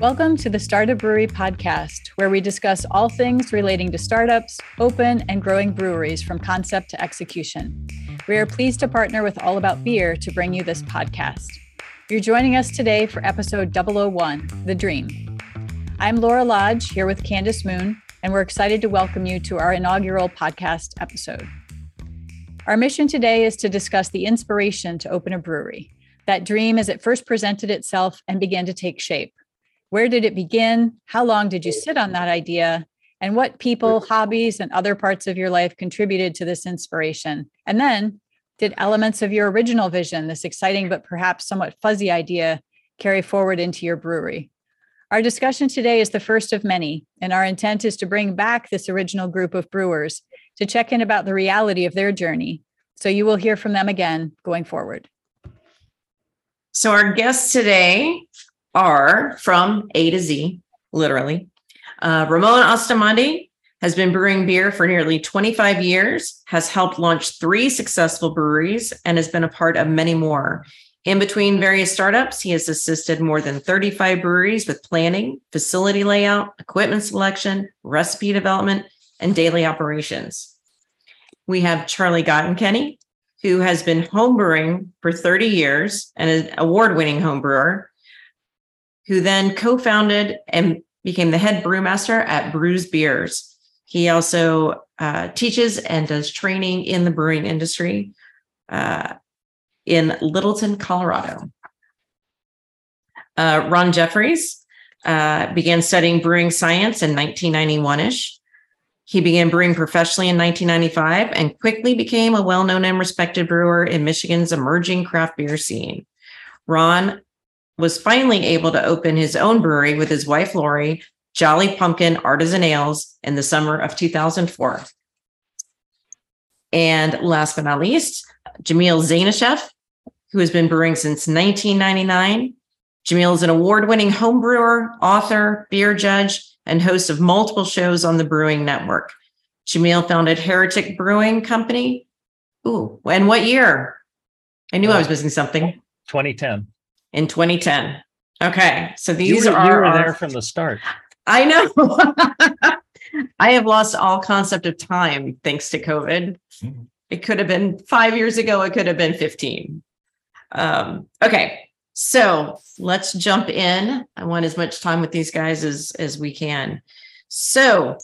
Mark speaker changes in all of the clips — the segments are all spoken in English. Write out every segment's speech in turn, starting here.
Speaker 1: Welcome to the Start A Brewery podcast, where we discuss all things relating to startups, open and growing breweries from concept to execution. We are pleased to partner with All About Beer to bring you this podcast. You're joining us today for episode 001 The Dream. I'm Laura Lodge here with Candace Moon, and we're excited to welcome you to our inaugural podcast episode. Our mission today is to discuss the inspiration to open a brewery, that dream as it first presented itself and began to take shape. Where did it begin? How long did you sit on that idea? And what people, hobbies, and other parts of your life contributed to this inspiration? And then, did elements of your original vision, this exciting but perhaps somewhat fuzzy idea, carry forward into your brewery? Our discussion today is the first of many, and our intent is to bring back this original group of brewers to check in about the reality of their journey. So you will hear from them again going forward.
Speaker 2: So, our guests today are from A to Z, literally. Uh, Ramon Astamendi has been brewing beer for nearly 25 years, has helped launch three successful breweries, and has been a part of many more. In between various startups, he has assisted more than 35 breweries with planning, facility layout, equipment selection, recipe development, and daily operations. We have Charlie Gottenkieny, who has been homebrewing for 30 years and an award winning homebrewer who then co founded and became the head brewmaster at Bruz Beers. He also uh, teaches and does training in the brewing industry uh, in Littleton, Colorado. Uh, Ron Jeffries uh, began studying brewing science in 1991 ish. He began brewing professionally in 1995 and quickly became a well known and respected brewer in Michigan's emerging craft beer scene. Ron was finally able to open his own brewery with his wife, Laurie, Jolly Pumpkin Artisan Ales, in the summer of 2004. And last but not least, Jamil Zainasheff, who has been brewing since 1999. Jamil is an award winning home brewer, author, beer judge, and host of multiple shows on the Brewing Network. Jamil founded Heretic Brewing Company. Ooh, and what year? I knew uh, I was missing something.
Speaker 3: 2010
Speaker 2: in 2010. Okay, so these
Speaker 3: you were,
Speaker 2: are
Speaker 3: you were there from the start.
Speaker 2: I know. I have lost all concept of time thanks to COVID. Mm-hmm. It could have been five years ago. It could have been 15. Um, okay, so let's jump in. I want as much time with these guys as as we can. So,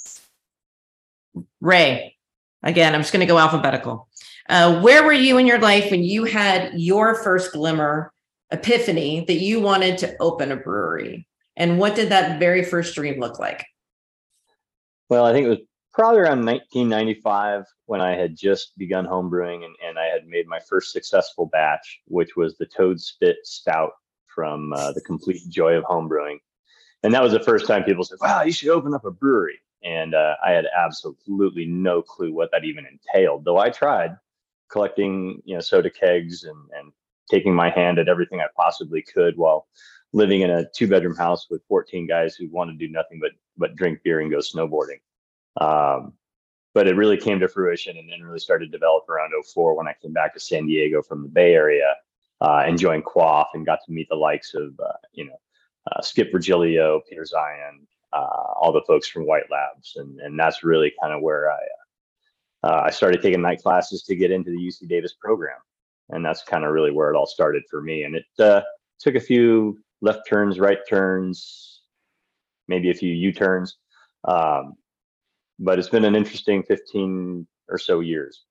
Speaker 2: Ray, again, I'm just going to go alphabetical. Uh, where were you in your life when you had your first glimmer epiphany that you wanted to open a brewery? And what did that very first dream look like?
Speaker 4: Well, I think it was probably around 1995 when I had just begun homebrewing and, and I had made my first successful batch, which was the Toad Spit Stout from uh, the Complete Joy of Homebrewing. And that was the first time people said, wow, you should open up a brewery. And uh, I had absolutely no clue what that even entailed, though I tried collecting, you know, soda kegs and, and taking my hand at everything I possibly could while living in a two bedroom house with 14 guys who want to do nothing but but drink beer and go snowboarding. Um, but it really came to fruition and then really started to develop around 04 when I came back to San Diego from the Bay Area, uh, joined Quaff and got to meet the likes of, uh, you know, uh, Skip Virgilio, Peter Zien, uh, all the folks from White Labs. And, and that's really kind of where I, uh, I started taking night classes to get into the UC Davis program and that's kind of really where it all started for me. And it uh, took a few left turns, right turns, maybe a few U turns, um, but it's been an interesting 15 or so years.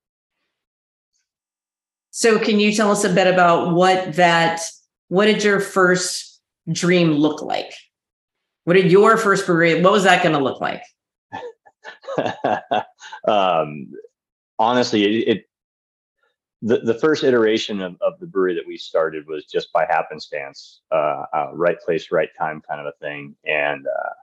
Speaker 2: So, can you tell us a bit about what that? What did your first dream look like? What did your first brewery? What was that going to look like?
Speaker 4: um, honestly, it, it the, the first iteration of, of the brewery that we started was just by happenstance, uh, uh, right place, right time kind of a thing. And uh,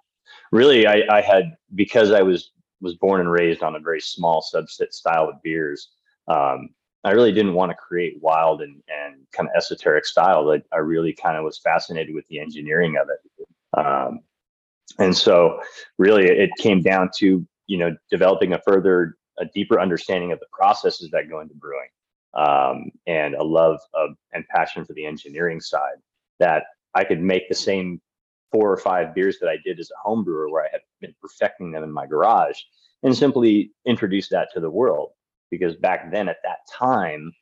Speaker 4: really, I, I, had because I was was born and raised on a very small subset style of beers. Um, I really didn't want to create wild and, and kind of esoteric styles. I, I really kind of was fascinated with the engineering of it. Um, and so really it came down to, you know, developing a further, a deeper understanding of the processes that go into brewing um, and a love of and passion for the engineering side that I could make the same four or five beers that I did as a home brewer where I had been perfecting them in my garage and simply introduce that to the world. Because back then at that time,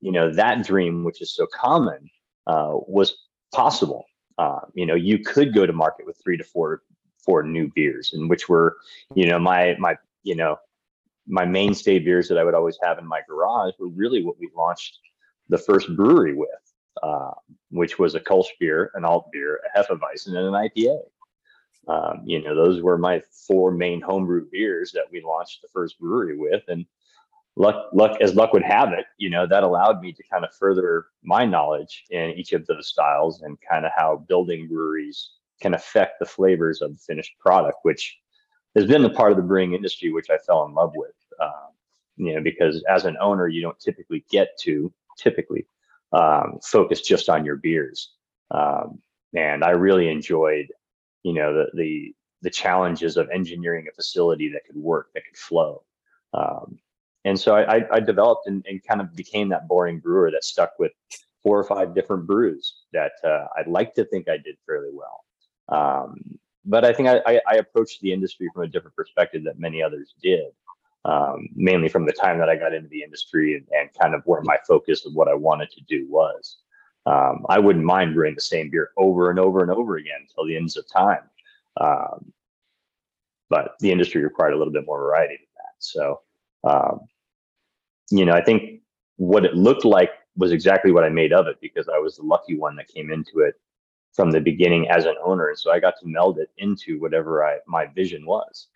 Speaker 4: you know, that dream, which is so common, uh, was possible. Uh, you know, you could go to market with three to four four new beers, and which were, you know, my my you know my mainstay beers that I would always have in my garage were really what we launched the first brewery with, uh, which was a Kolsch beer, an alt beer, a Hefeweizen, and an IPA. Um, you know, those were my four main homebrew beers that we launched the first brewery with, and luck, luck as luck would have it, you know, that allowed me to kind of further my knowledge in each of those styles and kind of how building breweries can affect the flavors of the finished product, which has been the part of the brewing industry which I fell in love with. Um, you know, because as an owner, you don't typically get to typically um, focus just on your beers. Um, and I really enjoyed, you know, the the the challenges of engineering a facility that could work, that could flow. Um, and so I, I developed and, and, kind of became that boring brewer that stuck with four or five different brews that uh, I'd like to think I did fairly well. Um, but I think I, I, I, approached the industry from a different perspective that many others did, um, mainly from the time that I got into the industry and, and, kind of where my focus of what I wanted to do was. Um, I wouldn't mind brewing the same beer over and over and over again until the ends of time. Um, but the industry required a little bit more variety than that. So, um, you know, I think what it looked like was exactly what I made of it because I was the lucky one that came into it from the beginning as an owner. And so I got to meld it into whatever I, my vision was,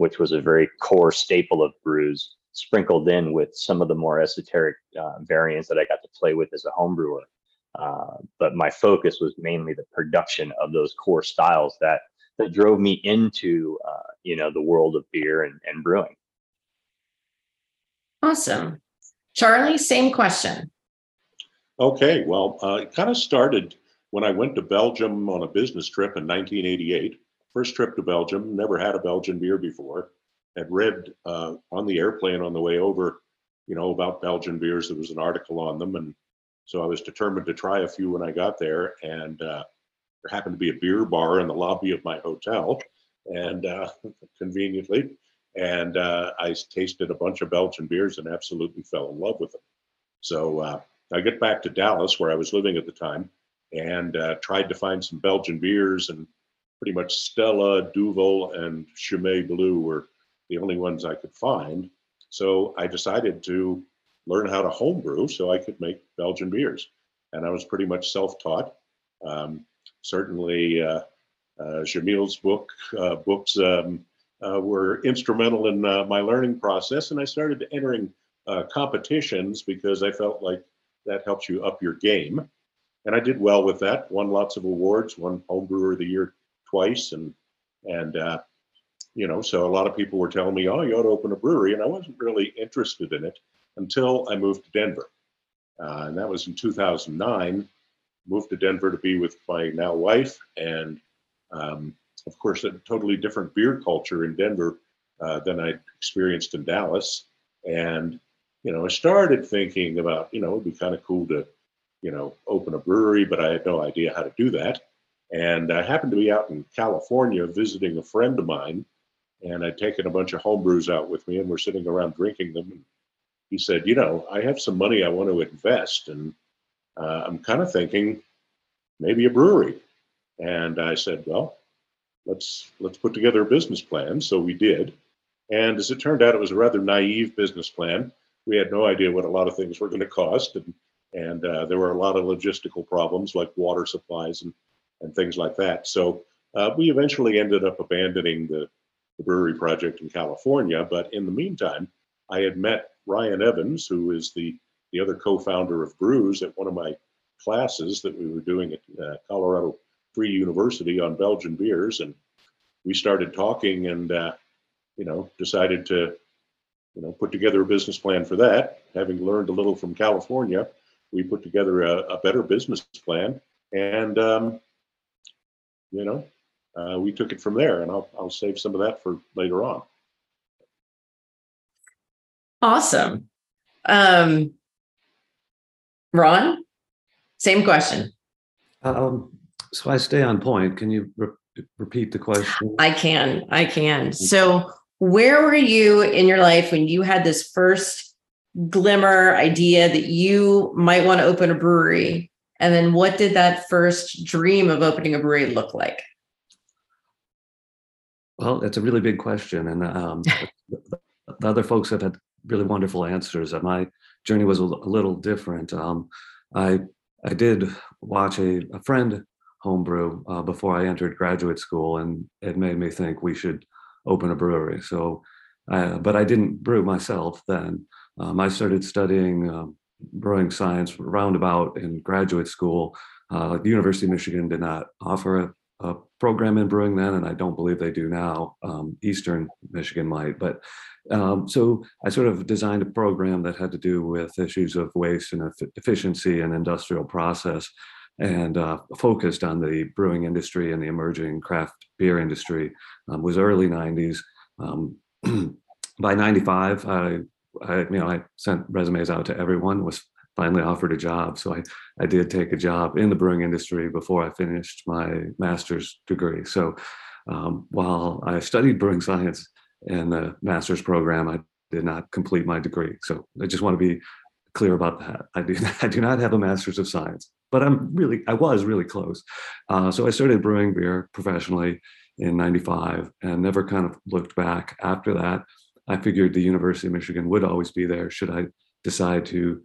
Speaker 4: which was a very core staple of brews sprinkled in with some of the more esoteric uh, variants that I got to play with as a home brewer. Uh, but my focus was mainly the production of those core styles that that drove me into uh, you know the world of beer and, and brewing.
Speaker 2: Awesome. Charlie, same question.
Speaker 5: Okay, well, uh, it kind of started when I went to Belgium on a business trip in 1988. First trip to Belgium, never had a Belgian beer before. Had read uh, on the airplane on the way over, you know, about Belgian beers. There was an article on them, and so I was determined to try a few when I got there. And uh, there happened to be a beer bar in the lobby of my hotel, and uh, conveniently, and uh, I tasted a bunch of Belgian beers and absolutely fell in love with them. So uh, I get back to Dallas, where I was living at the time, and uh, tried to find some Belgian beers, and pretty much Stella, Duvel, and Chimay Blue were the only ones I could find. So I decided to learn how to homebrew so I could make Belgian beers, and I was pretty much self-taught. Um, certainly, uh, uh, Jamil's book uh, books. Um, uh, were instrumental in uh, my learning process. And I started entering uh, competitions because I felt like that helps you up your game. And I did well with that. Won lots of awards. Won Homebrewer of the Year twice, and and uh, you know, so a lot of people were telling me, "Oh, you ought to open a brewery," and I wasn't really interested in it until I moved to Denver, uh, and that was in 2009. Moved to Denver to be with my now wife, and um, of course, a totally different beer culture in Denver uh, than I experienced in Dallas. And, you know, I started thinking about, you know, it'd be kind of cool to, you know, open a brewery, but I had no idea how to do that. And I happened to be out in California visiting a friend of mine, and I'd taken a bunch of homebrews out with me, and we're sitting around drinking them. And he said, You know, I have some money I want to invest, and uh, I'm kind of thinking maybe a brewery. And I said, Well, let's let's put together a business plan. So we did, and as it turned out, it was a rather naive business plan. We had no idea what a lot of things were going to cost, and and uh, there were a lot of logistical problems like water supplies and and things like that. So uh, we eventually ended up abandoning the, the brewery project in California. But in the meantime, I had met Ryan Evans, who is the the other co-founder of Bruz, at one of my classes that we were doing at uh, Colorado Free University on Belgian beers, and we started talking and uh, you know decided to you know put together a business plan for that. Having learned a little from California, we put together a, a better business plan, and um, you know uh, we took it from there. And I'll I'll save some of that for later on.
Speaker 2: Awesome, um, Ron. Same question.
Speaker 6: Um, so I stay on point. Can you re- repeat the question?
Speaker 2: I can, I can. So, where were you in your life when you had this first glimmer idea that you might want to open a brewery? And then, what did that first dream of opening a brewery look like?
Speaker 6: Well, it's a really big question, and um, the the other folks have had really wonderful answers. My journey was a little different. Um, I I did watch a, a friend homebrew uh, before I entered graduate school, and it made me think we should open a brewery. So, uh, but I didn't brew myself then. Um, I started studying um, brewing science roundabout in graduate school. Uh, the University of Michigan did not offer a a program in brewing then, and I don't believe they do now. Um, Eastern Michigan might, but um, so I sort of designed a program that had to do with issues of waste and eff- efficiency and industrial process, and uh, focused on the brewing industry and the emerging craft beer industry. Um, was early '90s. Um, by '95, I, I, you know, I sent resumes out to everyone. Was finally offered a job, so I I did take a job in the brewing industry before I finished my master's degree. So um, while I studied brewing science in the master's program, I did not complete my degree. So I just want to be clear about that. I do I do not have a master's of science, but I'm really I was really close. Uh, so I started brewing beer professionally in '95 and never kind of looked back after that. I figured the University of Michigan would always be there should I decide to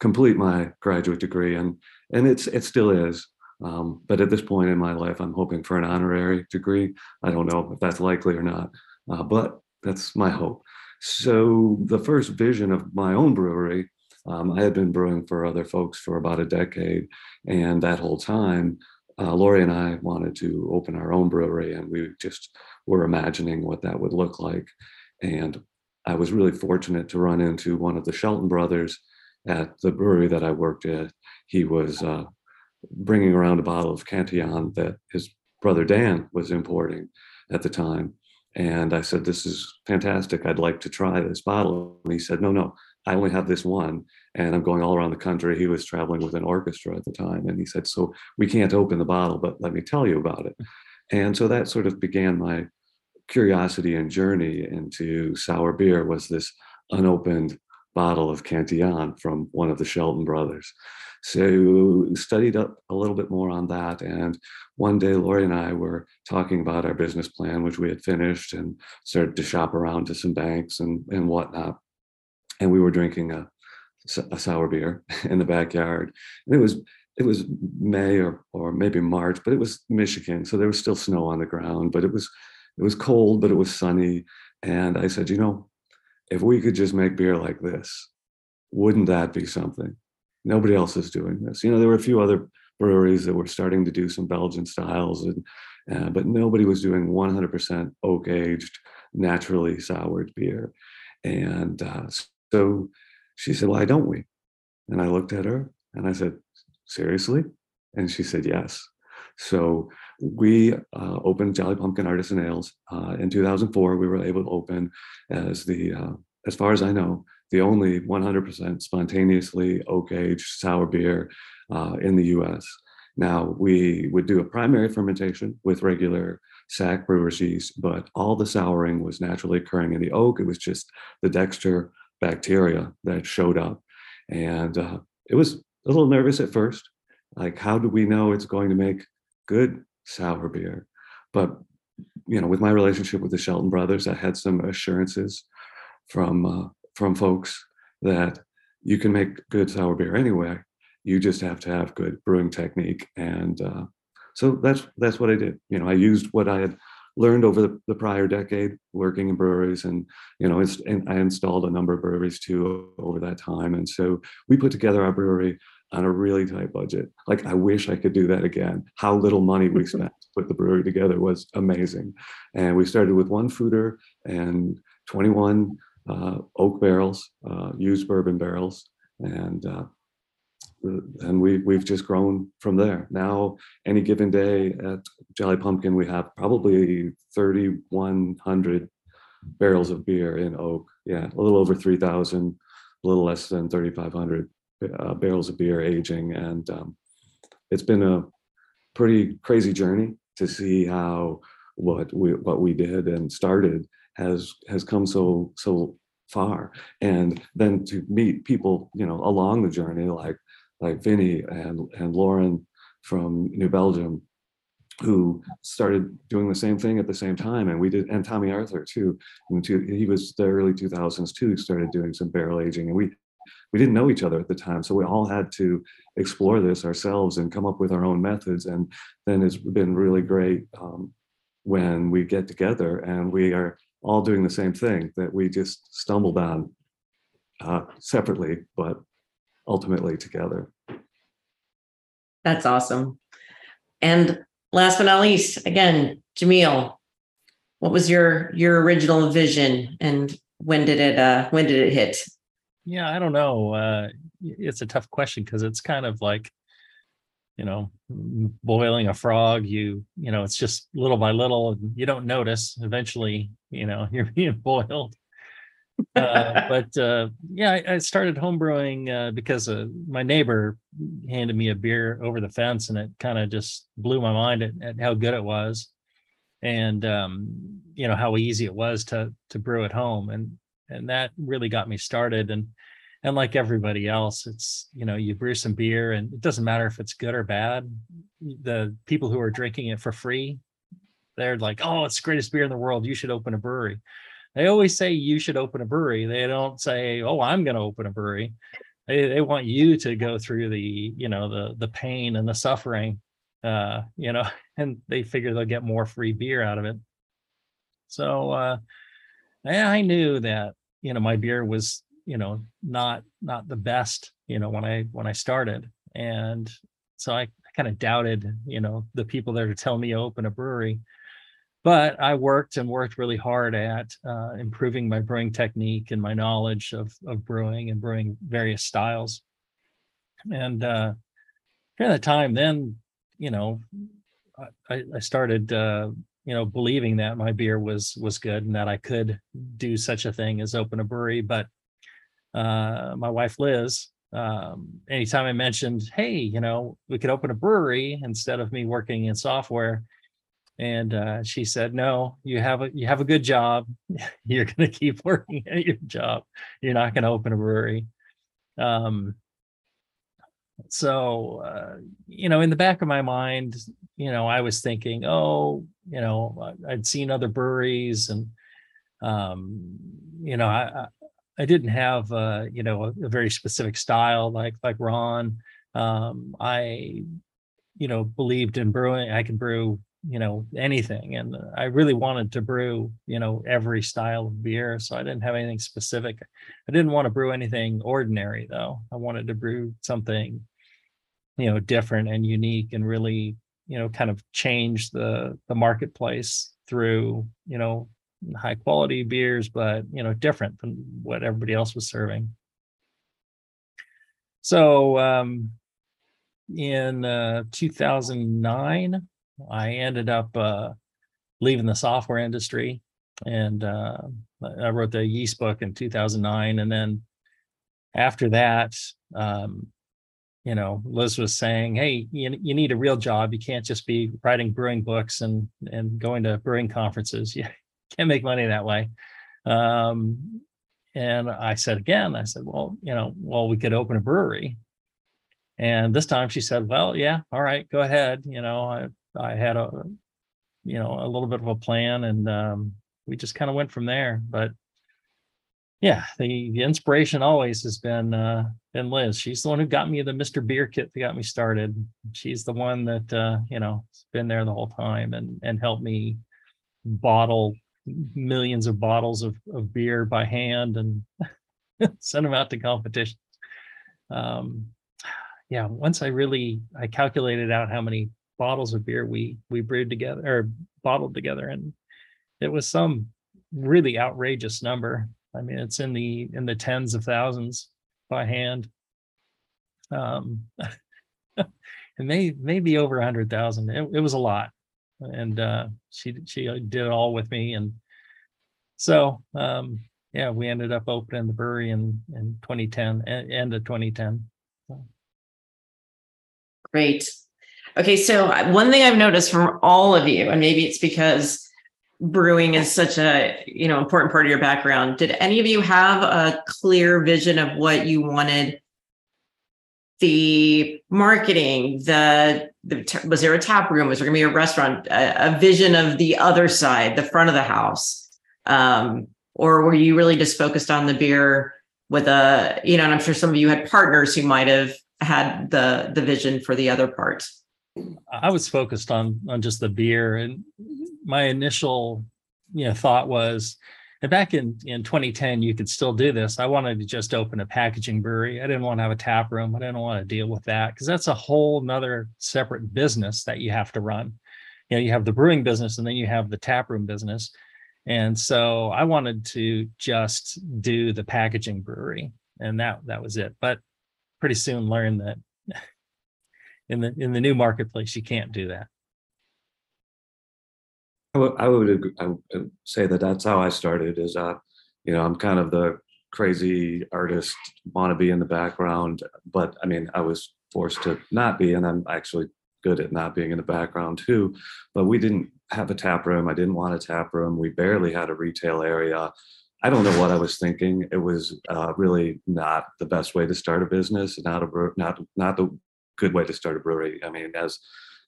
Speaker 6: complete my graduate degree and and it's it still is. Um, but at this point in my life i'm hoping for an honorary degree. I don't know if that's likely or not uh, but that's my hope. So the first vision of my own brewery um, i had been brewing for other folks for about a decade and that whole time uh, laurie and i wanted to open our own brewery and we just were imagining what that would look like and i was really fortunate to run into one of the shelton brothers at the brewery that I worked at, he was uh, bringing around a bottle of Cantillon that his brother Dan was importing at the time. And I said, This is fantastic. I'd like to try this bottle. And he said, No, no, I only have this one. And I'm going all around the country. He was traveling with an orchestra at the time. And he said, So we can't open the bottle, but let me tell you about it. And so that sort of began my curiosity and journey into sour beer was this unopened bottle of Cantillon from one of the Shelton brothers. So studied up a little bit more on that. And one day Laurie and I were talking about our business plan, which we had finished and started to shop around to some banks and, and whatnot. And we were drinking a, a sour beer in the backyard. And it was it was May or or maybe March, but it was Michigan. So there was still snow on the ground, but it was it was cold, but it was sunny. And I said, you know, if we could just make beer like this, wouldn't that be something? Nobody else is doing this. You know, there were a few other breweries that were starting to do some Belgian styles, and uh, but nobody was doing 100% oak aged, naturally soured beer. And uh, so she said, "Why don't we?" And I looked at her and I said, "Seriously?" And she said, "Yes." So we uh, opened Jolly Pumpkin Artisan Ales uh, in 2004. We were able to open as the, uh, as far as I know, the only 100% spontaneously oak aged sour beer uh, in the U.S. Now we would do a primary fermentation with regular sack brewer's yeast, but all the souring was naturally occurring in the oak. It was just the dexter bacteria that showed up, and uh, it was a little nervous at first. Like, how do we know it's going to make good sour beer. But you know, with my relationship with the Shelton brothers, I had some assurances from uh, from folks that you can make good sour beer anyway. You just have to have good brewing technique, and uh, so that's that's what I did. You know, I used what I had learned over the, the prior decade working in breweries, and you know, and I installed a number of breweries too over that time, and so we put together our brewery on a really tight budget. Like I wish I could do that again. How little money we spent to put the brewery together was amazing. And we started with one foeder and 21 uh, oak barrels, uh, used bourbon barrels, and uh, and we we've just grown from there. Now, any given day at Jolly Pumpkin, we have probably 3,100 barrels of beer in oak. Yeah, a little over 3,000, a little less than 3,500 uh, barrels of beer aging, and um, it's been a pretty crazy journey to see how what we what we did and started has has come so so far. And then to meet people you know along the journey like like Vinny and and Lauren from New Belgium who started doing the same thing at the same time. And we did and Tommy Arthur too and he was the early 2000s too started doing some barrel aging. And we we didn't know each other at the time so we all had to explore this ourselves and come up with our own methods and then it's been really great um, when we get together and we are all doing the same thing that we just stumbled on uh, separately, but ultimately together.
Speaker 2: That's awesome. And last but not least, again, Jamil, what was your your original vision and when did it uh when did it hit?
Speaker 3: Yeah, I don't know. Uh, it's a tough question because it's kind of like, you know, boiling a frog. You, you know, it's just little by little, and you don't notice. Eventually, you know, you're being boiled. uh, but uh, yeah, I, I started homebrewing uh, because uh, my neighbor handed me a beer over the fence, and it kind of just blew my mind at, at, how good it was, and um, you know how easy it was to to brew at home, and and that really got me started. And and like everybody else, it's you know you brew some beer, and it doesn't matter if it's good or bad. The people who are drinking it for free, they're like, "Oh, it's the greatest beer in the world. You should open a brewery." They always say you should open a brewery. They don't say, "Oh, I'm going to open a brewery." They they want you to go through the you know the the pain and the suffering, uh, you know, and they figure they'll get more free beer out of it. So uh, I knew that you know my beer was you know not not the best you know when i when i started. And so i, I kind of doubted you know the people there to tell me to open a brewery. But i worked and worked really hard at uh, improving my brewing technique and my knowledge of of brewing and brewing various styles. And uh during that time then you know i i started uh you know believing that my beer was was good and that i could do such a thing as open a brewery but uh, my wife Liz, um, anytime I mentioned, hey, you know, we could open a brewery instead of me working in software, and uh, she said, no, you have a you have a good job. You're going to keep working at your job. You're not going to open a brewery. Um, so uh, you know in the back of my mind you know i was thinking oh you know i'd seen other breweries and um you know i I didn't have uh, you know a, a, very specific style like like Ron. Um, I you know believed in brewing. I can brew you know anything, and I really wanted to brew you know every style of beer. So I didn't have anything specific. I didn't want to brew anything ordinary though. I wanted to brew something you know different and unique and really you know kind of change the the marketplace through you know high quality beers, but you know, different than what everybody else was serving. So um, in uh, 2009, I ended up uh, leaving the software industry, and uh, I wrote the yeast book in 2009, and then after that, um, you know, Liz was saying, "Hey, you, you need a real job. You can't just be writing brewing books and and going to brewing conferences. You can't make money that way. Um, and I said again, I said, well, you know, well, we could open a brewery. And this time she said, well, yeah, all right, go ahead. You know, I, had a, you know, a little bit of a plan and um, we just kind of went from there. But yeah, the, the inspiration always has been uh, been Liz. She's the one who got me the Mr. Beer kit that got me started. She's the one that uh, you know, has been there the whole time and and helped me bottle millions of bottles of, of beer by hand and send them out to competitions. Um, yeah, once I really I calculated out how many bottles of beer we we brewed together or bottled together, and it was some really outrageous number. I mean, it's in the in the tens of thousands by hand. Um, it may maybe over a hundred thousand. It, it was a lot and uh, she she did it all with me, and so um, yeah, we ended up opening the brewery in in 2010, end of 2010.
Speaker 2: Great. Okay, so one thing I've noticed from all of you, and maybe it's because brewing is such a you know important part of your background, did any of you have a clear vision of what you wanted? The marketing, the, the was there a tap room? Was there going to be a restaurant? A, a vision of the other side, the front of the house, um, or were you really just focused on the beer with a you know? And I'm sure some of you had partners who might have had the the vision for the other parts.
Speaker 3: I was focused on on just the beer, and my initial you know thought was, and back in in 2010, you could still do this. I wanted to just open a packaging brewery. I didn't want to have a tap room. I didn't want to deal with that because that's a whole nother separate business that you have to run. You know, you have the brewing business, and then you have the tap room business. And so I wanted to just do the packaging brewery, and that that was it. But pretty soon learned that in the in the new marketplace you can't do that
Speaker 6: I would, I would, would say that that's how I started. Is uh, you know, I'm kind of the crazy artist, want to be in the background, but I mean, I was forced to not be, and I'm actually good at not being in the background too. But we didn't have a tap room. I didn't want a tap room. We barely had a retail area. I don't know what I was thinking. It was uh, really not the best way to start a business. Not a not not the good way to start a brewery. I mean, as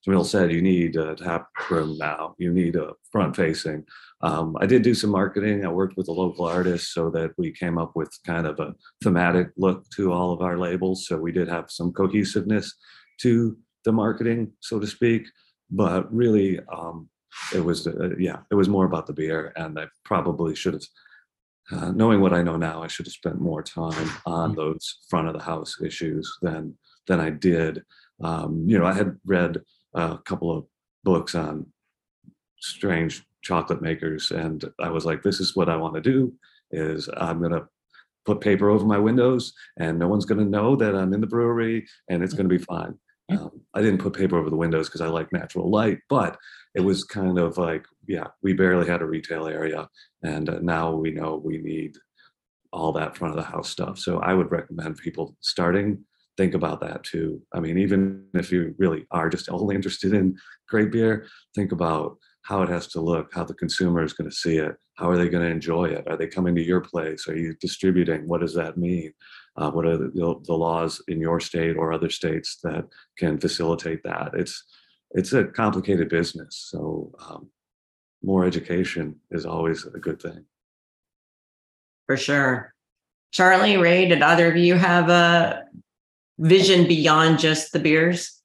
Speaker 6: Jamil said, you need a tap room now. You need a front facing. Um, I did do some marketing. I worked with a local artist so that we came up with kind of a thematic look to all of our labels. So we did have some cohesiveness to the marketing, so to speak. But really, um, it was uh, yeah, it was more about the beer, and I probably should have. Uh, knowing what I know now, I should have spent more time on mm-hmm. those front of the house issues than than I did. Um, you know, I had read a couple of books on strange chocolate makers, and I was like, "This is what I want to do. Is I'm gonna put paper over my windows, and no one's gonna know that I'm in the brewery, and it's gonna be fine." Um, I didn't put paper over the windows because I like natural light, but it was kind of like, yeah, we barely had a retail area, and uh, now we know we need all that front of the house stuff. So I would recommend people starting think about that too. I mean, even if you really are just only interested in great beer, think about how it has to look, how the consumer is going to see it, how are they going to enjoy it? Are they coming to your place? Are you distributing? What does that mean? Uh, what are the, the, laws in your state or other states that can facilitate that? It's it's a complicated business, so um, more education is always a good thing.
Speaker 2: For sure. Charlie, Ray, did either of you have a vision beyond just the beers?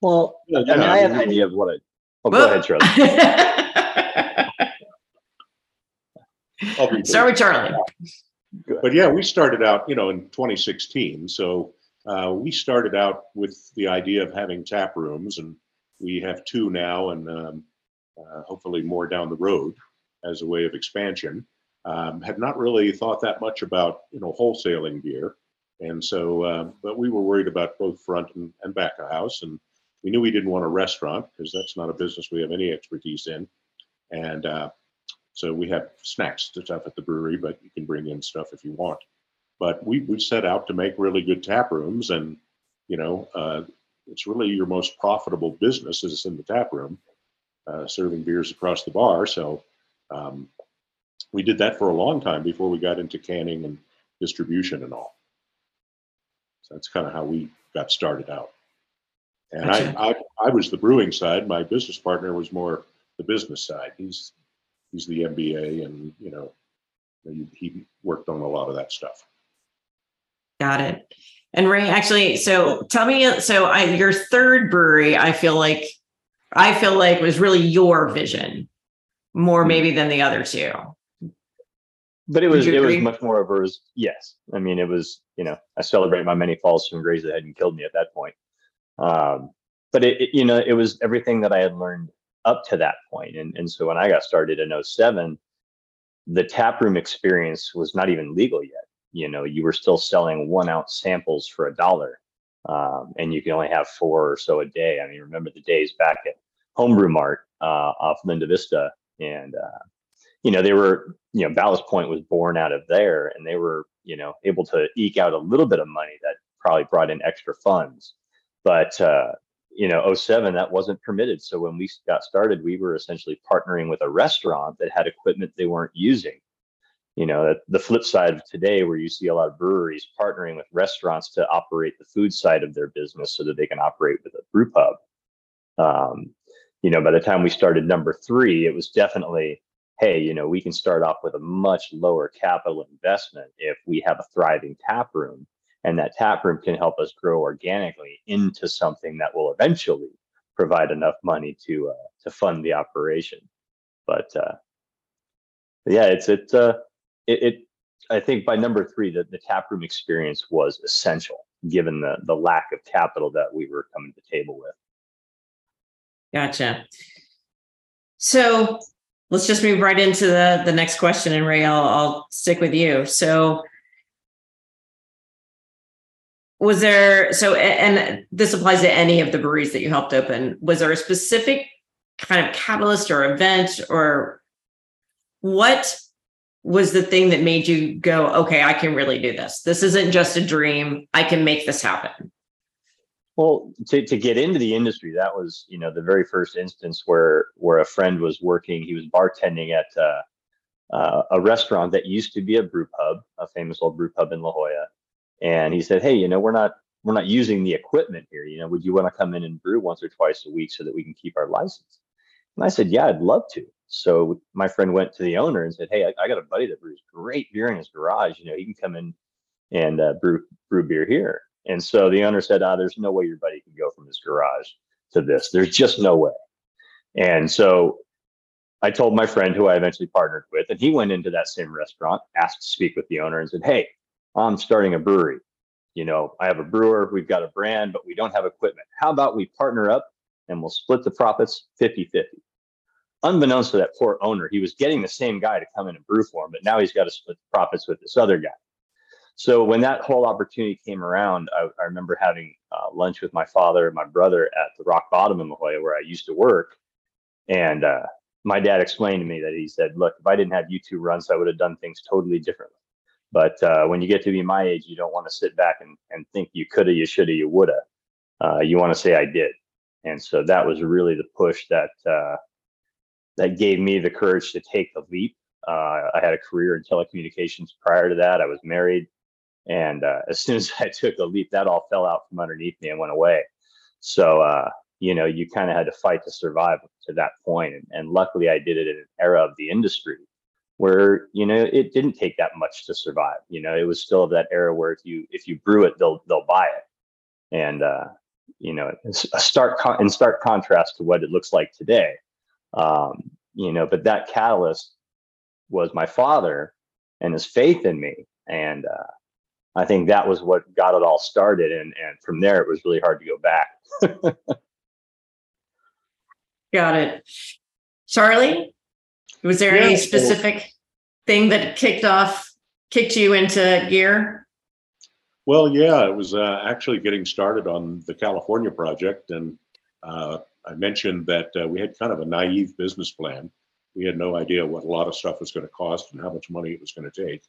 Speaker 4: Well, yeah, I mean, I have an idea of what I. Oh, go ahead, Charlie.
Speaker 2: Start with Charlie.
Speaker 5: But yeah, we started out, you know, in 2016. So uh, we started out with the idea of having tap rooms, and we have two now, and um, uh, hopefully more down the road as a way of expansion. Um, had not really thought that much about, you know, wholesaling beer. And so, uh, but we were worried about both front and, and back of house. And we knew we didn't want a restaurant because that's not a business we have any expertise in. And uh, so we have snacks to stuff at the brewery, but you can bring in stuff if you want. But we, we set out to make really good tap rooms. And, you know, uh, it's really your most profitable business is in the tap room, uh, serving beers across the bar. So um, we did that for a long time before we got into canning and distribution and all. So that's kind of how we got started out. And. I, I, I was the brewing side. My business partner was more the business side. He's he's the MBA, and you know, he, he worked on a lot of that stuff.
Speaker 2: Got it. And Ray, actually, so tell me, so I, your third brewery, I feel like, I feel like was really your vision, more hmm. maybe than the other two
Speaker 4: but it was it was much more of a yes. I mean, it was you know I celebrate my many falls from graves that hadn't killed me at that point. Um, but it, it, you know it was everything that I had learned up to that point, and and so when I got started in 07, the tap room experience was not even legal yet. You know, you were still selling one ounce samples for a dollar, um, and you can only have four or so a day. I mean, remember the days back at Homebrew Mart uh, off Linda Vista, and uh, you know, they were, you know, Ballast Point was born out of there and they were, you know, able to eke out a little bit of money that probably brought in extra funds. But, uh, you know 07 that wasn't permitted. So when we got started we were essentially partnering with a restaurant that had equipment they weren't using. You know the flip side of today where you see a lot of breweries partnering with restaurants to operate the food side of their business so that they can operate with a brew pub. Um, you know by the time we started number three it was definitely hey you know we can start off with a much lower capital investment if we have a thriving tap room and that tap room can help us grow organically into something that will eventually provide enough money to uh, to fund the operation but uh, yeah it's it's uh it, it I think by number three, that the tap room experience was essential given the the lack of capital that we were coming to the table with.
Speaker 2: Gotcha. So let's just move right into the the next question, and Ray, I'll, I'll stick with you. So was there so and this applies to any of the breweries that you helped open was there a specific kind of catalyst or event or what was the thing that made you go, okay, I can really do this. This isn't just a dream. I can make this happen.
Speaker 4: Well, to, to get into the industry, that was, you know, the very first instance where where a friend was working. He was bartending at uh, uh, a restaurant that used to be a brew pub, a famous old brew pub in La Jolla. And he said, "Hey, you know, we're not we're not using the equipment here. You know, would you want to come in and brew once or twice a week so that we can keep our license?" And I said, "Yeah, I'd love to." So my friend went to the owner and said, "Hey, I, I got a buddy that brews great beer in his garage. You know, he can come in and uh, brew brew beer here." And so the owner said, "Ah, there's no way your buddy can go from his garage to this. There's just no way." And so I told my friend who I eventually partnered with, and he went into that same restaurant, asked to speak with the owner, and said, "Hey, I'm starting a brewery. You know, I have a brewer, we've got a brand, but we don't have equipment. How about we partner up and we'll split the profits 50 50? unbeknownst to that poor owner, he was getting the same guy to come in and brew for him, but now he's got to split the profits with this other guy. So when that whole opportunity came around, I, I remember having uh, lunch with my father and my brother at the Rock Bottom in La Jolla, where I used to work. And uh, my dad explained to me that he said, "Look, if I didn't have you two runs, I would have done things totally differently. But uh, when you get to be my age, you don't want to sit back and, and think you coulda, you shoulda, you woulda. Uh, you want to say I did." And so that was really the push that uh, that gave me the courage to take the leap. Uh, I had a career in telecommunications prior to that. I was married. And uh, as soon as I took the leap, that all fell out from underneath me and went away. So, uh, you know, you kind of had to fight to survive to that point. And, and luckily, I did it in an era of the industry where you know it didn't take that much to survive. You know, it was still of that era where if you if you brew it, they'll they'll buy it. And uh, you know, a stark con- in stark contrast to what it looks like today um, you know, but that catalyst was my father and his faith in me. And uh, I think that was what got it all started. And, and from there, it was really hard to go back.
Speaker 2: got it. Charlie, was there yeah, any specific thing that kicked off, kicked you into gear?
Speaker 5: Well, yeah, it was uh, actually getting started on the California project. And uh, I mentioned that uh, we had kind of a naive business plan. We had no idea what a lot of stuff was going to cost and how much money it was going to take.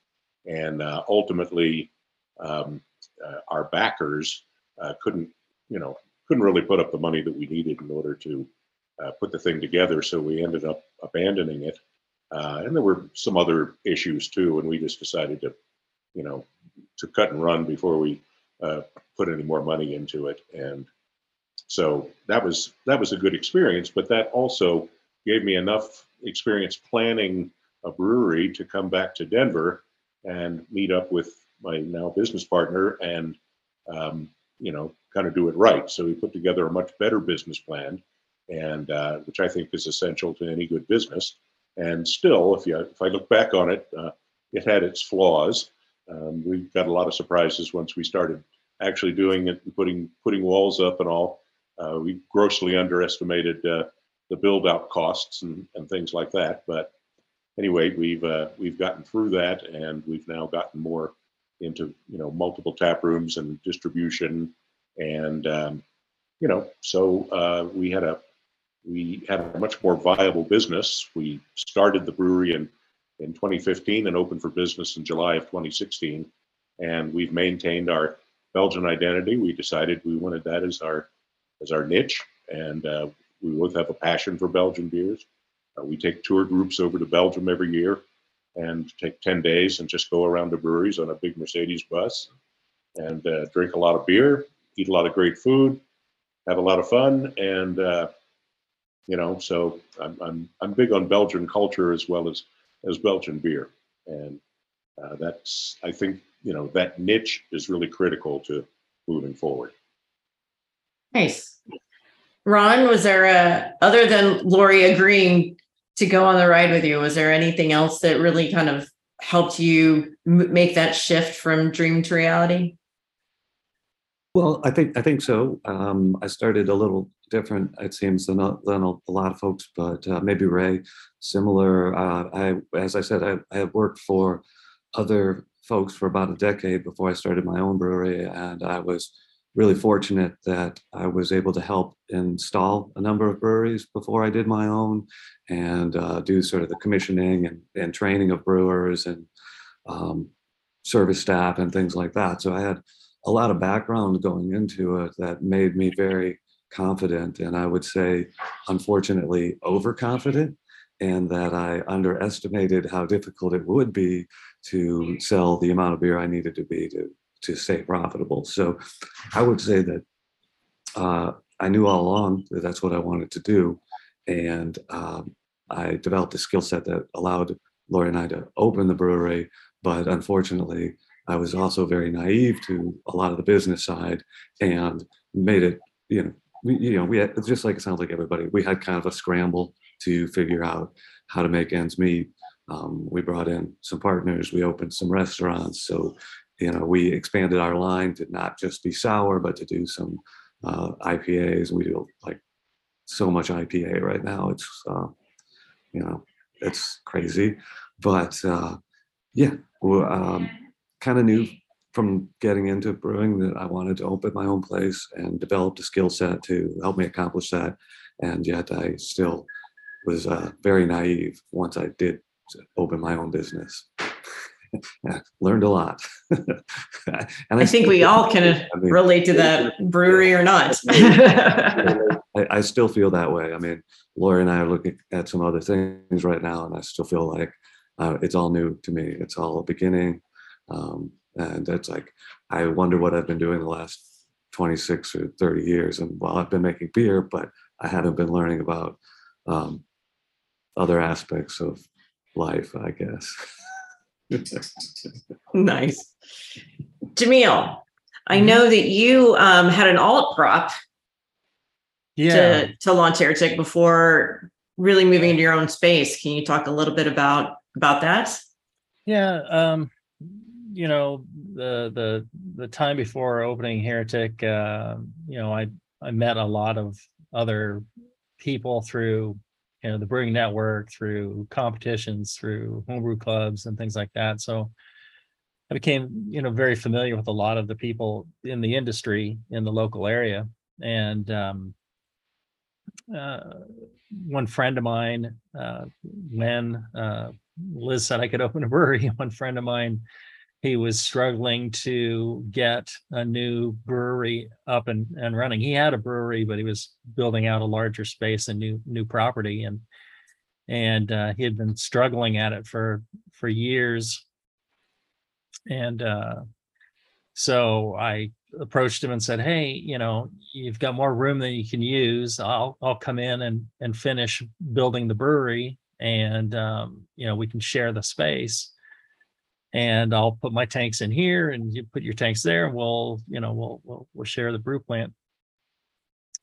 Speaker 5: And uh, ultimately, um, uh, our backers uh, couldn't, you know, couldn't really put up the money that we needed in order to uh, put the thing together. So we ended up abandoning it. Uh, and there were some other issues too. And we just decided to, you know, to cut and run before we put any more money into it. And so that was that was a good experience, but that also gave me enough experience planning a brewery to come back to Denver and meet up with my now business partner and um, you know kind of do it right. So we put together a much better business plan, and uh, which I think is essential to any good business. And still, if you if I look back on it, uh, it had its flaws. Um, we got a lot of surprises once we started actually doing it and putting putting walls up and all. Uh, we grossly underestimated uh, the build out costs and, and things like that. But anyway, we've uh, we've gotten through that, and we've now gotten more into you know multiple tap rooms and distribution, and um, you know so uh, we had a we had a much more viable business. We started the brewery in in 2015 and opened for business in July of 2016, and we've maintained our Belgian identity. We decided we wanted that as our as our niche, and uh, we both have a passion for Belgian beers. Uh, we take tour groups over to Belgium every year and take 10 days and just go around the breweries on a big Mercedes bus and uh, drink a lot of beer, eat a lot of great food, have a lot of fun, and uh, you know, so I'm, I'm I'm big on Belgian culture as well as as Belgian beer, and uh, that's I think you know that niche is really critical to moving forward.
Speaker 2: Nice. Ron, was there a other than Laurie agreeing to go on the ride with you? Was there anything else that really kind of helped you m- make that shift from dream to reality?
Speaker 6: Well, I think I think so. Um, I started a little different, it seems, than a, than a, a lot of folks, but uh, maybe Ray, similar. Uh, I, as I said, I, I worked for other folks for about a decade before I started my own brewery, and I was really fortunate that I was able to help install a number of breweries before I did my own, and uh, do sort of the commissioning and, and training of brewers and um, service staff and things like that. So I had a lot of background going into it that made me very confident and I would say, unfortunately, overconfident, and that I underestimated how difficult it would be to sell the amount of beer I needed to be to to stay profitable. So I would say that uh, I knew all along that that's what I wanted to do, and um, I developed a skill set that allowed Laurie and I to open the brewery. But unfortunately, I was also very naive to a lot of the business side and made it, you know, we, you know, we had just like it sounds like everybody, we had kind of a scramble to figure out how to make ends meet. Um, we brought in some partners, we opened some restaurants. So, you know, we expanded our line to not just be sour, but to do some uh, IPAs. We do like so much IPA right now. It's, uh, you know, it's crazy. But uh, yeah, well, um, kind of knew from getting into brewing that I wanted to open my own place and developed a skill set to help me accomplish that. And yet I still was uh, very naive once I did open my own business. Learned a lot. and
Speaker 2: I, I think we all can I mean, relate to that brewery or not.
Speaker 6: I, I still feel that way. I mean, Laurie and I are looking at some other things right now, and I still feel like uh, it's all new to me. It's all a beginning. Um, and it's like, I wonder what I've been doing the last 26 or 30 years. And while I've been making beer, but I haven't been learning about um, other aspects of life, I guess.
Speaker 2: nice. Jamil, I mm-hmm. know that you um, had an alt prop
Speaker 3: yeah.
Speaker 2: to, to launch Heretic before really moving into your own space. Can you talk a little bit about about that?
Speaker 3: Yeah. Um, you know the the the time before opening Heretic, uh, you know, I I met a lot of other people through you know the brewing network, through competitions, through homebrew clubs and things like that. So I became you know very familiar with a lot of the people in the industry in the local area, and um, uh, one friend of mine, uh, when uh, Liz said I could open a brewery, one friend of mine he was struggling to get a new brewery up and, and running. He had a brewery, but he was building out a larger space and new new property, and and uh, he had been struggling at it for for years. And uh, so I approached him and said, "Hey, you know, you've got more room than you can use. I'll I'll come in and and finish building the brewery, and um, you know we can share the space." And I'll put my tanks in here and you put your tanks there and we'll, you know, we'll, we'll, we'll share the brew plant.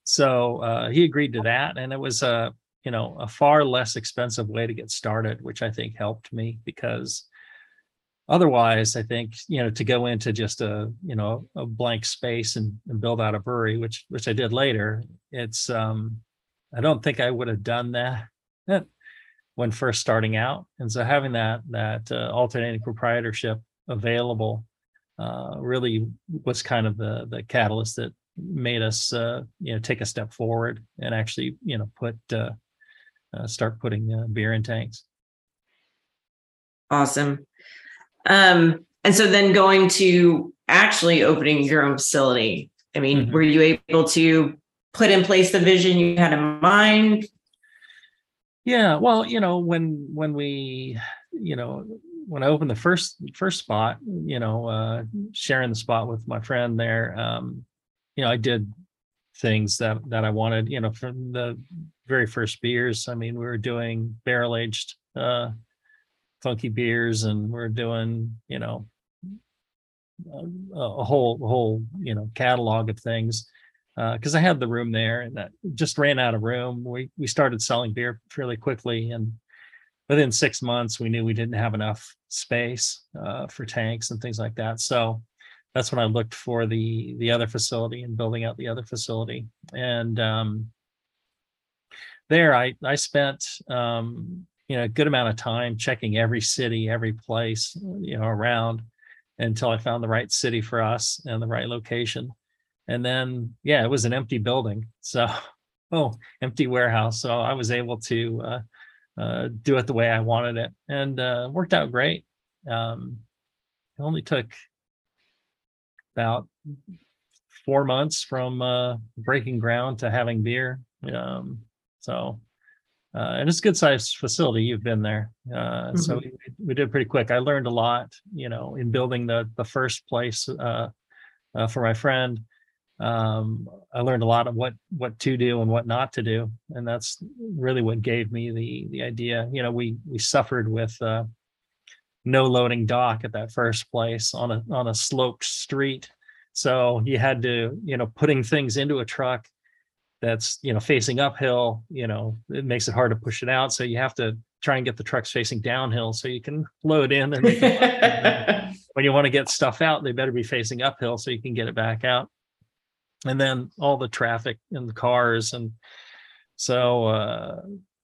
Speaker 3: So uh, he agreed to that. And it was a, you know, a far less expensive way to get started, which I think helped me because otherwise I think, you know, to go into just a, you know, a blank space and, and build out a brewery, which, which I did later, it's, um, I don't think I would have done that when first starting out. And so having that that uh, alternating proprietorship available uh, really was kind of the the catalyst that made us uh, you know take a step forward and actually you know put uh, uh, start putting uh, beer in tanks.
Speaker 2: Awesome. Um, and so then going to actually opening your own facility. I mean, mm-hmm. were you able to put in place the vision you had in mind?
Speaker 3: Yeah, well, you know, when when we, you know, when I opened the first first spot, you know, uh sharing the spot with my friend there, um, you know, I did things that that I wanted, you know, from the very first beers. I mean, we were doing barrel aged uh funky beers and we're doing, you know, a, a whole whole, you know, catalog of things because I had the room there and that just ran out of room. We we started selling beer fairly quickly, and within six months, we knew we didn't have enough space uh, for tanks and things like that. So that's when I looked for the the other facility and building out the other facility. And um, there, I I spent um, you know a good amount of time checking every city, every place you know around until I found the right city for us and the right location and then yeah it was an empty building so oh empty warehouse so i was able to uh, uh, do it the way i wanted it and uh, worked out great. Um, it only took about four months from uh, breaking ground to having beer um, so uh, and it's a good sized facility you've been there uh, so we, we did pretty quick. I learned a lot you know in building the the first place uh, uh, for my friend um, I learned a lot of what what to do and what not to do, and that's really what gave me the the idea. You know, we we suffered with uh, no loading dock at that first place on a on a sloped street, so you had to you know putting things into a truck that's you know facing uphill. You know, it makes it hard to push it out, so you have to try and get the trucks facing downhill so you can load in and when you want to get stuff out they better be facing uphill so you can get it back out and then all the traffic in the cars and so uh,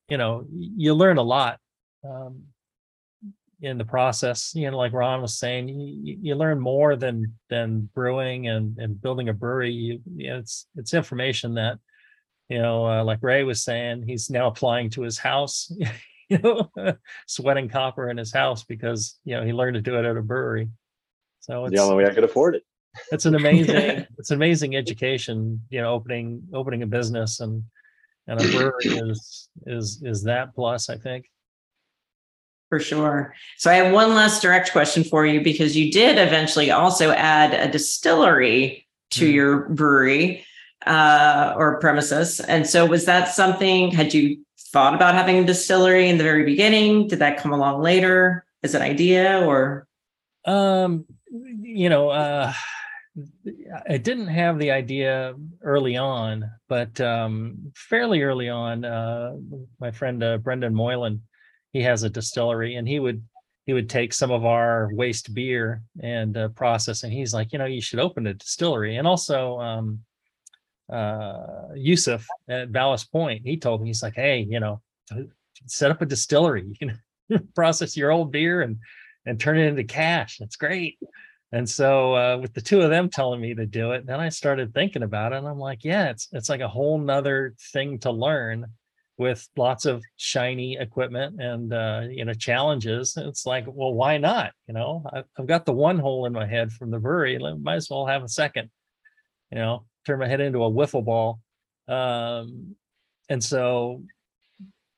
Speaker 3: you know you learn a lot um, in the process you know like ron was saying you, you learn more than than brewing and and building a brewery you, it's it's information that you know uh, like ray was saying he's now applying to his house you know sweating copper in his house because you know he learned to do it at a brewery so it's
Speaker 4: the only way I could afford it.
Speaker 3: It's an amazing it's an amazing education you know opening opening a business and and a brewery is is is that plus i think
Speaker 2: For sure. So I have one last direct question for you because you did eventually also add a distillery to
Speaker 3: Mhm.
Speaker 2: your brewery uh, or premises. And so was that something, had you thought about having a distillery in the very beginning? Did that come along later as an idea or?
Speaker 3: um you know uh i didn't have the idea early on but um fairly early on uh my friend uh, brendan moylan he has a distillery and he would he would take some of our waste beer and uh, process and he's like you know you should open a distillery. And also um uh Yuseff at ballast point he told me he's like hey you know set up a distillery. You can process your old beer and and turn it into cash. That's great and so uh, with the two of them telling me to do it then i started thinking about it and i'm like yeah it's it's like a whole nother thing to learn with lots of shiny equipment and uh, you know challenges. It's like well why not? You know I've, I've got the one hole in my head from the brewery might as well have a second you know turn my head into a wiffle ball. Um, and so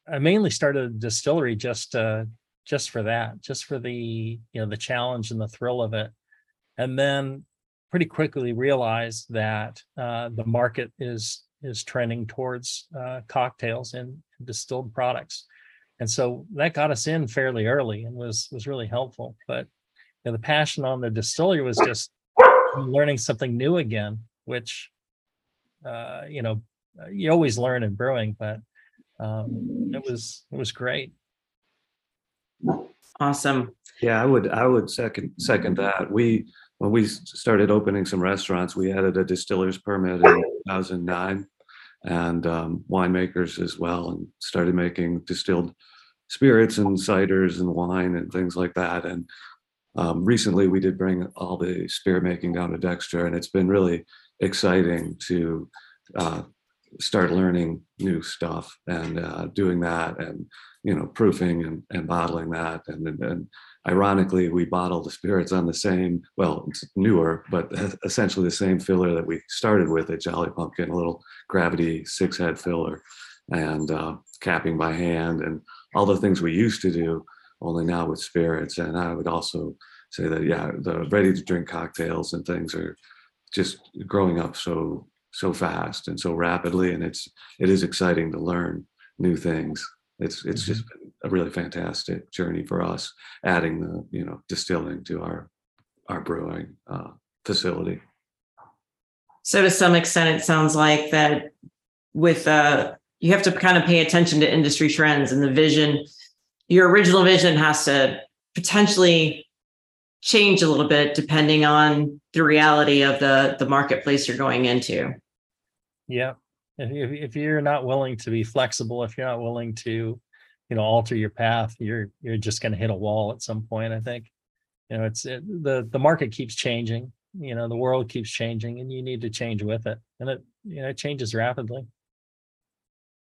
Speaker 3: i mainly started a distillery just uh just for that just for the you know the challenge and the thrill of it and then pretty quickly realized that uh, the market is is trending towards uh, cocktails and distilled products and so that got us in fairly early and was was really helpful but you know, the passion on the distillery was just learning something new again which uh, you know you always learn in brewing but um, it was it was great
Speaker 2: Awesome.
Speaker 6: Yeah, I would, I would second, second that. We, when we started opening some restaurants, we added a distiller's permit in two thousand nine. And um, winemakers as well, and started making distilled spirits and ciders and wine and things like that. And um, recently we did bring all the spirit making down to Dexter and it's been really exciting to uh, start learning new stuff and uh, doing that and you know proofing and, and bottling that. And, and and ironically we bottle the spirits on the same well it's newer but essentially the same filler that we started with at jolly pumpkin a little gravity six head filler and uh, capping by hand and all the things we used to do only now with spirits. And i would also say that yeah the ready to drink cocktails and things are just growing up so so fast and so rapidly and it's it is exciting to learn new things it's it's just been a really fantastic journey for us adding the you know distilling to our our brewing uh, facility
Speaker 2: So to some extent, it sounds like that with uh you have to kind of pay attention to industry trends and the vision. Your original vision has to potentially change a little bit depending on the reality of the the marketplace you're going into.
Speaker 3: Yeah. If, if, if you're not willing to be flexible, if you're not willing to, you know, alter your path, you're, you're just going to hit a wall at some point, I think. You know, it's it, the, the market keeps changing, you know, the world keeps changing and you need to change with it. And it, you know, it changes rapidly.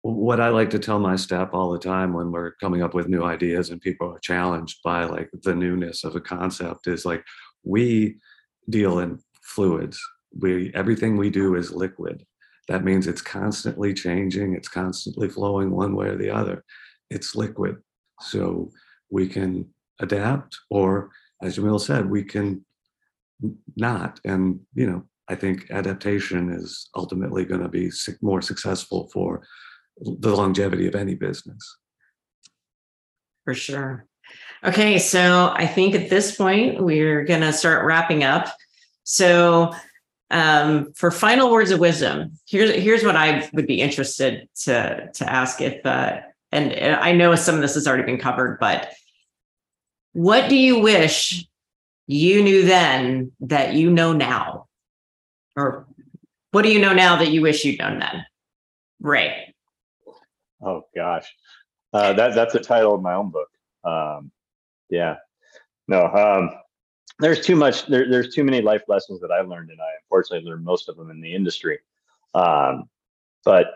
Speaker 6: what I like to tell my staff all the time when we're coming up with new ideas and people are challenged by like the newness of a concept is like we deal in fluids. We everything we do is liquid. That means it's constantly changing, it's constantly flowing one way or the other. It's liquid. So we can adapt or as Jamil said, we can not. And you know, I think adaptation is ultimately going to be more successful for the longevity of any business.
Speaker 2: For sure. Okay, so I think at this point we're going to start wrapping up. So, um, for final words of wisdom, here's here's what I would be interested to to ask if, uh, and uh, I know some of this has already been covered, but what do you wish you knew then that you know now, or what do you know now that you wish you'd known then? Ray.
Speaker 4: Oh gosh, uh, that that's the title of my own book. Um, yeah, no, um, there's too much. There, there's too many life lessons that I learned, and I unfortunately learned most of them in the industry. Um, but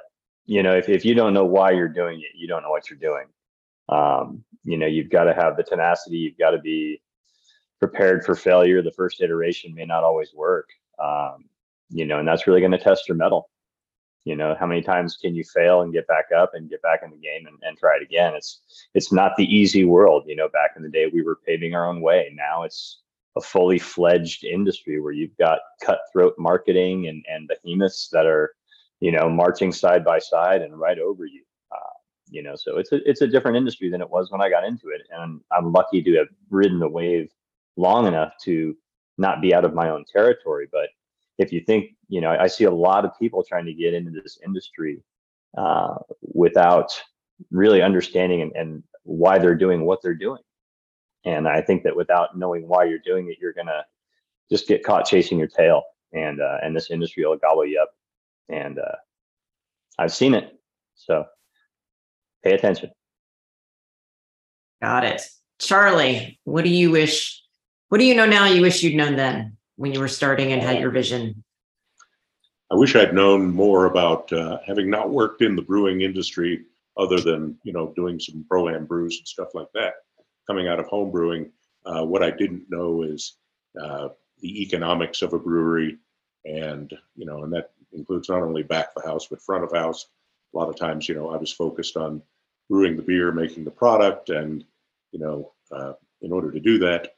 Speaker 4: you know, if if you don't know why you're doing it, you don't know what you're doing. Um, you know, you've got to have the tenacity. You've got to be prepared for failure. The first iteration may not always work. Um, you know, and that's really going to test your mettle you know how many times can you fail and get back up and get back in the game and, and try it again it's it's not the easy world you know back in the day we were paving our own way now it's a fully fledged industry where you've got cutthroat marketing and and behemoths that are you know marching side by side and right over you uh, you know so it's a it's a different industry than it was when i got into it and i'm lucky to have ridden the wave long enough to not be out of my own territory but if you think, you know, I see a lot of people trying to get into this industry uh, without really understanding and, and why they're doing what they're doing. And I think that without knowing why you're doing it, you're gonna just get caught chasing your tail, and uh, and this industry will gobble you up. And uh, I've seen it, so pay attention.
Speaker 2: Got it. Charlie, what do you wish? What do you know now you wish you'd known then when you were starting and had your vision?
Speaker 5: I wish I'd known more about uh, having not worked in the brewing industry other than you know doing some pro am brews and stuff like that. Coming out of home brewing, uh, what I didn't know is uh, the economics of a brewery, and you know, and that includes not only back of house but front of house. A lot of times, you know, I was focused on brewing the beer, making the product, and you know, uh, in order to do that,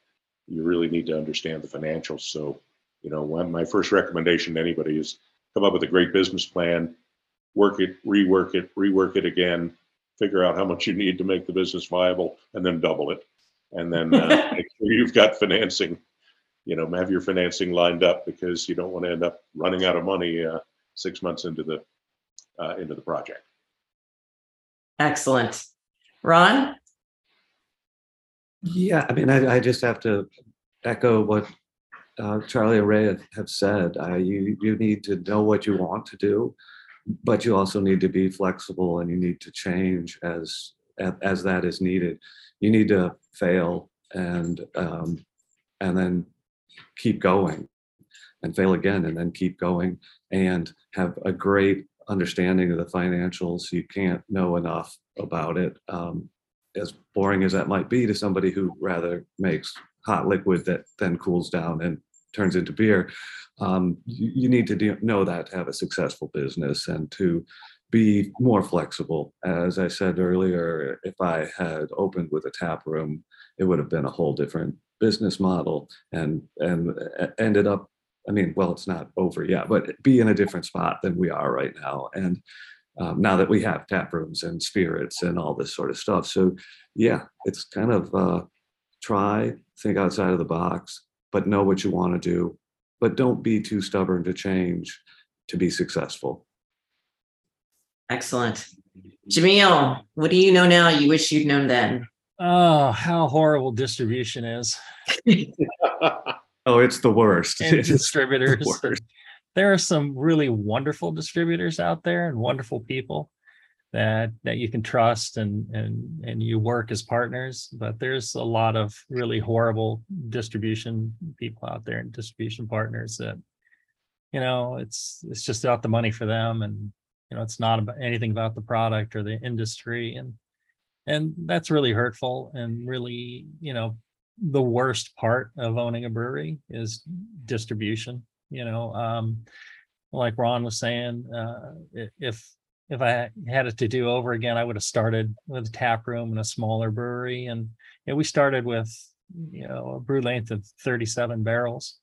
Speaker 5: you really need to understand the financials. So, you know, one my first recommendation to anybody is come up with a great business plan, work it, rework it, rework it again, figure out how much you need to make the business viable, and then double it. And then uh, make sure you've got financing. You know, have your financing lined up because you don't want to end up running out of money uh, six months into the uh, into the project.
Speaker 2: Excellent. Ron?
Speaker 6: Yeah, I mean, I, I just have to echo what uh, Charlie and Ray have, have said. Uh, you you need to know what you want to do, but you also need to be flexible and you need to change as as, that is needed. You need to fail and um, and then keep going, and fail again, and then keep going, and have a great understanding of the financials. You can't know enough about it. Um, as boring as that might be to somebody who rather makes hot liquid that then cools down and turns into beer, um, you, you need to do, know that to have a successful business and to be more flexible. As I said earlier, if I had opened with a tap room, it would have been a whole different business model and and uh, ended up I mean, well, it's not over yet, but be in a different spot than we are right now. And um, now that we have tap rooms and spirits and all this sort of stuff. So, yeah, it's kind of uh, try, think outside of the box, but know what you want to do. But don't be too stubborn to change to be successful.
Speaker 2: Excellent. Jamil, what do you know now you wish you'd known then?
Speaker 3: Oh, how horrible distribution is.
Speaker 6: Oh, it's the worst.
Speaker 3: and distributors.
Speaker 6: the worst.
Speaker 3: There are some really wonderful distributors out there and wonderful people that that you can trust and and and you work as partners. But there's a lot of really horrible distribution people out there and distribution partners that you know it's it's just about the money for them and you know it's not about anything about the product or the industry and and that's really hurtful and really you know the worst part of owning a brewery is distribution you know um like ron was saying uh if if i had it to do over again i would have started with a tap room and a smaller brewery. And you know, we started with you know a brew length of 37 barrels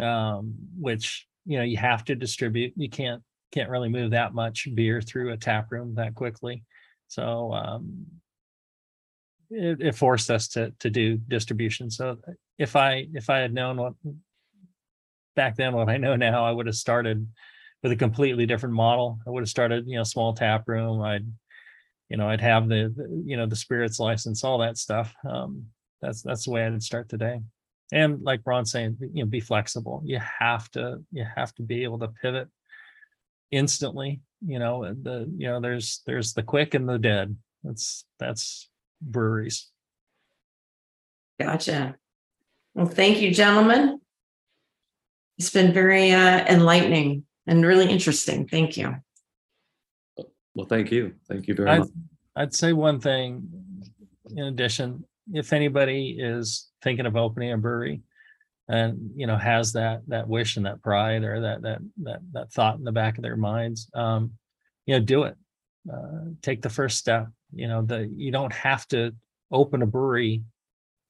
Speaker 3: um which you know you have to distribute. You can't can't really move that much beer through a tap room that quickly. So um it, it forced us to to do distribution. So if I if I had known what back then what I know now, I would have started with a completely different model. I would have started, you know, small tap room. I'd, you know, I'd have the, the, you know, the spirits license, all that stuff. Um, that's that's the way I'd start today. And like Ron's saying, you know, be flexible. You have to you have to be able to pivot instantly. You know, the you know, there's there's the quick and the dead. That's that's breweries.
Speaker 2: Gotcha. Well, thank you, gentlemen. It's been very uh, enlightening and really interesting. Thank you.
Speaker 6: Well, thank you. Thank you very
Speaker 3: I'd,
Speaker 6: much.
Speaker 3: I'd say one thing in addition, if anybody is thinking of opening a brewery and, you know, has that, that wish and that pride or that, that, that, that thought in the back of their minds, um, you know, do it. Uh, take the first step, you know, the, you don't have to open a brewery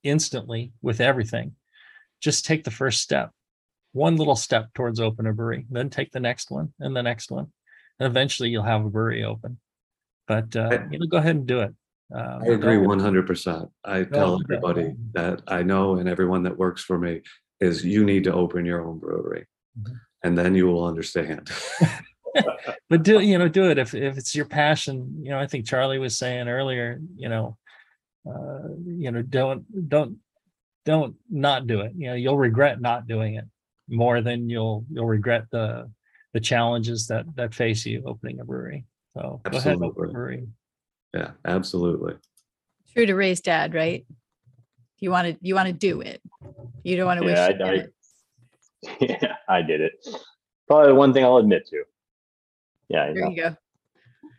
Speaker 3: instantly with everything. Just take the first step, one little step towards open a brewery, then take the next one and the next one. And eventually you'll have a brewery open. But uh,
Speaker 6: I-
Speaker 3: you know, go ahead and do it. Uh,
Speaker 6: I agree
Speaker 3: don't-
Speaker 6: one hundred percent. I tell everybody that I know and everyone that works for me is you need to open your own brewery.
Speaker 3: Mhm.
Speaker 6: And then you will understand.
Speaker 3: But do you know? Do it if if it's your passion. You know, I think Charlie was saying earlier. You know, uh, you know, don't don't don't not do it. You know, you'll regret not doing it more than you'll you'll regret the the challenges that that face you opening a brewery. So go ahead, a brewery.
Speaker 6: Yeah, absolutely.
Speaker 1: True to raise dad, right? You want to you want to do it. You don't want to wish.
Speaker 4: Yeah,
Speaker 1: you
Speaker 4: I-
Speaker 1: did
Speaker 4: I-
Speaker 1: it.
Speaker 4: yeah, I did it. Probably the one thing I'll admit to. Yeah,
Speaker 1: There
Speaker 4: yeah.
Speaker 1: you go.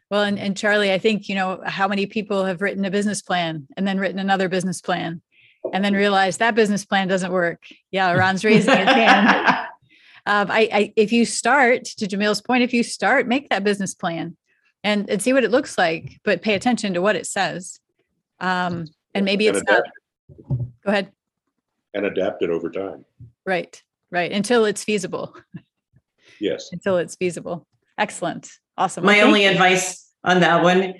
Speaker 1: Well, and, and Charlie, I think, you know, how many people have written a business plan and then written another business plan and then realize that business plan doesn't work. Yeah, Ron's raising his hand. Um, I, I, if you start to Jamil's point, if you start, make that business plan and, and see what it looks like, but pay attention to what it says. Um, and maybe
Speaker 5: And
Speaker 1: it's not, go ahead.
Speaker 5: And adapt it over time.
Speaker 1: Right, right. Until it's feasible,
Speaker 5: Yes.
Speaker 1: until it's feasible. Excellent. Awesome.
Speaker 2: My
Speaker 1: thank
Speaker 2: only
Speaker 1: you.
Speaker 2: advice on that one,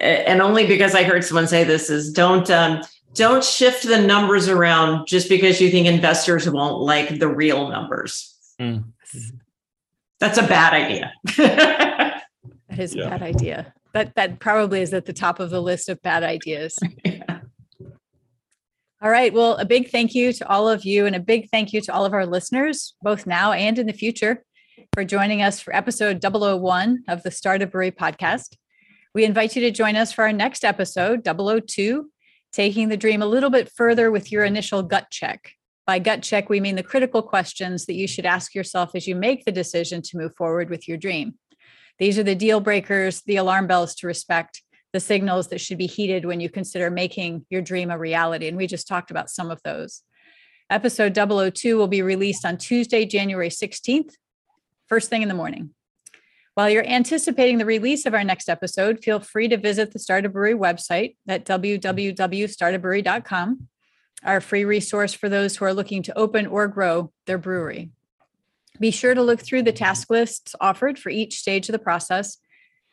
Speaker 2: and only because I heard someone say this, is don't um, don't shift the numbers around just because you think investors won't like the real numbers.
Speaker 3: Mm.
Speaker 2: That's a bad idea.
Speaker 1: That is a bad idea. That that probably is at the top of the list of bad ideas. All right. Well, a big thank you to all of you and a big thank you to all of our listeners, both now and in the future, for joining us for episode 001 of the Start a Brewery podcast. We invite you to join us for our next episode, 002, taking the dream a little bit further with your initial gut check. By gut check, we mean the critical questions that you should ask yourself as you make the decision to move forward with your dream. These are the deal breakers, the alarm bells to respect, the signals that should be heeded when you consider making your dream a reality. And we just talked about some of those. Episode 002 will be released on Tuesday, January 16th, first thing in the morning. While you're anticipating the release of our next episode, feel free to visit the Start a Brewery website at www.startabrewery.com, our free resource for those who are looking to open or grow their brewery. Be sure to look through the task lists offered for each stage of the process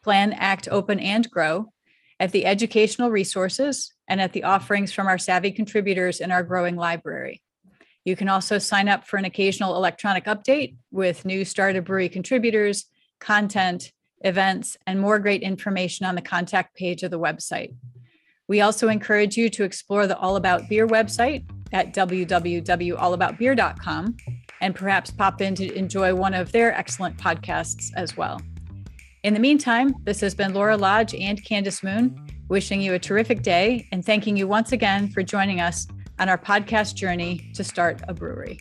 Speaker 1: plan, act, open, and grow at the educational resources and at the offerings from our savvy contributors in our growing library. You can also sign up for an occasional electronic update with new Start a Brewery contributors, content, events, and more great information on the contact page of the website. We also encourage you to explore the All About Beer website at www.allaboutbeer.com and perhaps pop in to enjoy one of their excellent podcasts as well. In the meantime, this has been Laura Lodge and Candace Moon wishing you a terrific day and thanking you once again for joining us on our podcast journey to start a brewery.